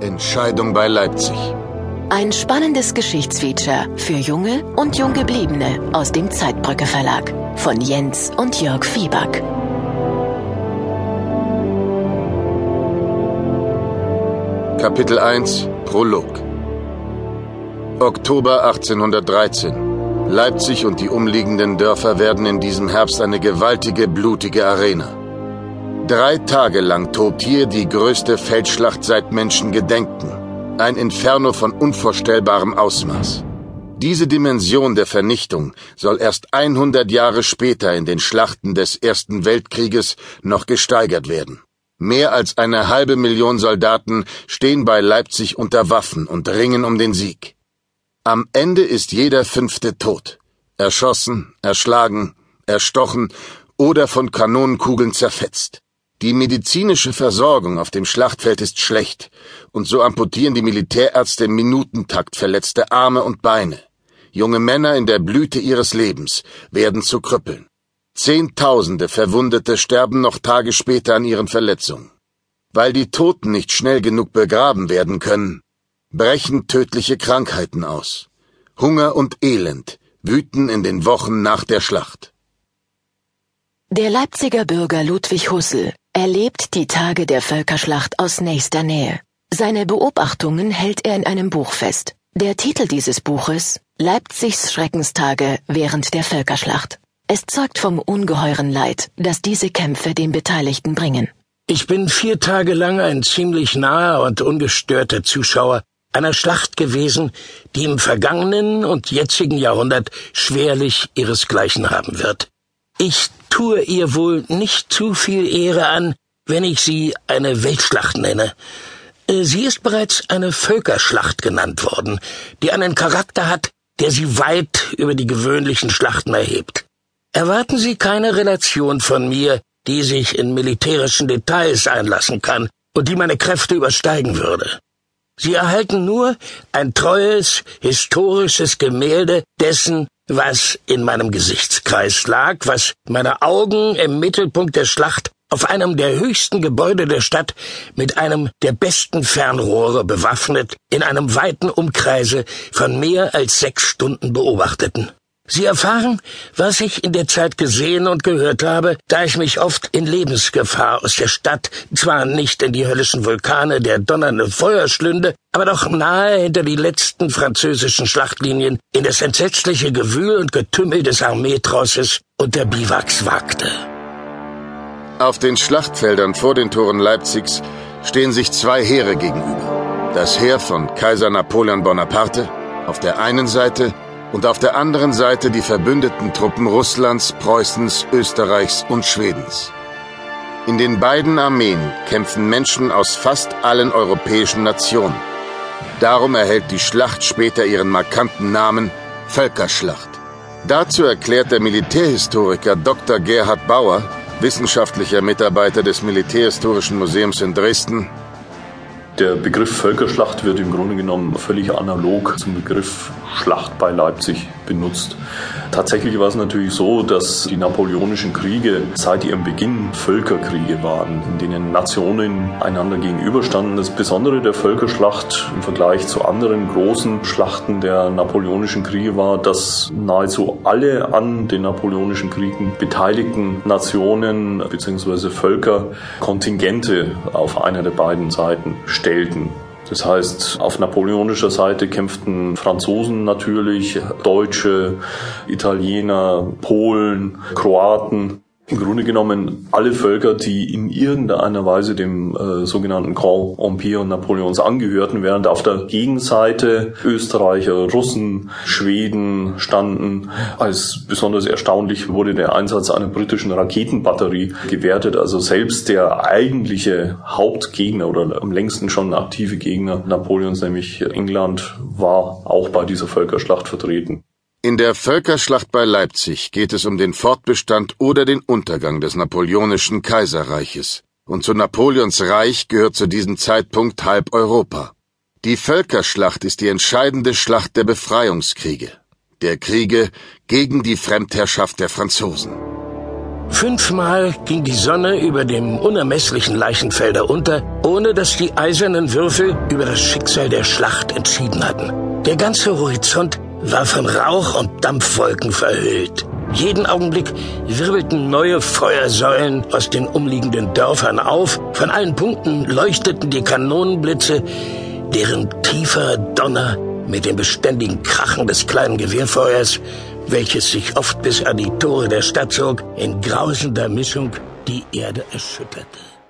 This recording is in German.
Entscheidung bei Leipzig. Ein spannendes Geschichtsfeature für Junge und Junggebliebene aus dem Zeitbrücke Verlag von Jens und Jörg Fieback. Kapitel 1 Prolog Oktober 1813 Leipzig und die umliegenden Dörfer werden in diesem Herbst eine gewaltige, blutige Arena. Drei Tage lang tobt hier die größte Feldschlacht seit Menschengedenken. Ein Inferno von unvorstellbarem Ausmaß. Diese Dimension der Vernichtung soll erst 100 Jahre später in den Schlachten des Ersten Weltkrieges noch gesteigert werden. Mehr als eine halbe Million Soldaten stehen bei Leipzig unter Waffen und ringen um den Sieg. Am Ende ist jeder Fünfte tot. Erschossen, erschlagen, erstochen oder von Kanonenkugeln zerfetzt. Die medizinische Versorgung auf dem Schlachtfeld ist schlecht, und so amputieren die Militärärzte im Minutentakt verletzte Arme und Beine. Junge Männer in der Blüte ihres Lebens werden zu Krüppeln. Zehntausende Verwundete sterben noch Tage später an ihren Verletzungen. Weil die Toten nicht schnell genug begraben werden können, brechen tödliche Krankheiten aus. Hunger und Elend wüten in den Wochen nach der Schlacht. Der Leipziger Bürger Ludwig Hussel erlebt die Tage der Völkerschlacht aus nächster Nähe. Seine Beobachtungen hält er in einem Buch fest. Der Titel dieses Buches Leipzigs Schreckenstage während der Völkerschlacht. Es zeugt vom ungeheuren Leid, das diese Kämpfe den Beteiligten bringen. Ich bin vier Tage lang ein ziemlich naher und ungestörter Zuschauer einer Schlacht gewesen, die im vergangenen und jetzigen Jahrhundert schwerlich ihresgleichen haben wird. Ich tue ihr wohl nicht zu viel Ehre an, wenn ich sie eine Weltschlacht nenne. Äh, sie ist bereits eine Völkerschlacht genannt worden, die einen Charakter hat, der sie weit über die gewöhnlichen Schlachten erhebt. Erwarten Sie keine Relation von mir, die sich in militärischen Details einlassen kann und die meine Kräfte übersteigen würde. Sie erhalten nur ein treues, historisches Gemälde dessen, was in meinem Gesichtskreis lag, was meine Augen im Mittelpunkt der Schlacht auf einem der höchsten Gebäude der Stadt mit einem der besten Fernrohre bewaffnet in einem weiten Umkreise von mehr als sechs Stunden beobachteten. Sie erfahren, was ich in der Zeit gesehen und gehört habe, da ich mich oft in Lebensgefahr aus der Stadt, zwar nicht in die höllischen Vulkane der donnernde Feuer schlünde, aber doch nahe hinter die letzten französischen Schlachtlinien in das entsetzliche Gewühl und Getümmel des Armeetrosses und der Biwaks wagte. Auf den Schlachtfeldern vor den Toren Leipzigs stehen sich zwei Heere gegenüber. Das Heer von Kaiser Napoleon Bonaparte auf der einen Seite und auf der anderen Seite die verbündeten Truppen Russlands, Preußens, Österreichs und Schwedens. In den beiden Armeen kämpfen Menschen aus fast allen europäischen Nationen. Darum erhält die Schlacht später ihren markanten Namen Völkerschlacht. Dazu erklärt der Militärhistoriker Dr. Gerhard Bauer, wissenschaftlicher Mitarbeiter des Militärhistorischen Museums in Dresden, der Begriff Völkerschlacht wird im Grunde genommen völlig analog zum Begriff Schlacht bei Leipzig benutzt. Tatsächlich war es natürlich so, dass die napoleonischen Kriege seit ihrem Beginn Völkerkriege waren, in denen Nationen einander gegenüberstanden. Das Besondere der Völkerschlacht im Vergleich zu anderen großen Schlachten der napoleonischen Kriege war, dass nahezu alle an den napoleonischen Kriegen beteiligten Nationen bzw. Völker Kontingente auf einer der beiden Seiten stellten. Das heißt, auf napoleonischer Seite kämpften Franzosen natürlich, Deutsche, Italiener, Polen, Kroaten im Grunde genommen alle Völker, die in irgendeiner Weise dem äh, sogenannten Grand Empire Napoleons angehörten, während auf der Gegenseite Österreicher, Russen, Schweden standen. Als besonders erstaunlich wurde der Einsatz einer britischen Raketenbatterie gewertet. Also selbst der eigentliche Hauptgegner oder am längsten schon aktive Gegner Napoleons, nämlich England, war auch bei dieser Völkerschlacht vertreten. In der Völkerschlacht bei Leipzig geht es um den Fortbestand oder den Untergang des napoleonischen Kaiserreiches. Und zu Napoleons Reich gehört zu diesem Zeitpunkt halb Europa. Die Völkerschlacht ist die entscheidende Schlacht der Befreiungskriege, der Kriege gegen die Fremdherrschaft der Franzosen. Fünfmal ging die Sonne über dem unermesslichen Leichenfelder unter, ohne dass die eisernen Würfel über das Schicksal der Schlacht entschieden hatten. Der ganze Horizont war von Rauch und Dampfwolken verhüllt. Jeden Augenblick wirbelten neue Feuersäulen aus den umliegenden Dörfern auf, von allen Punkten leuchteten die Kanonenblitze, deren tiefer Donner mit dem beständigen Krachen des kleinen Gewehrfeuers welches sich oft bis an die Tore der Stadt zog, in grausender Mischung die Erde erschütterte.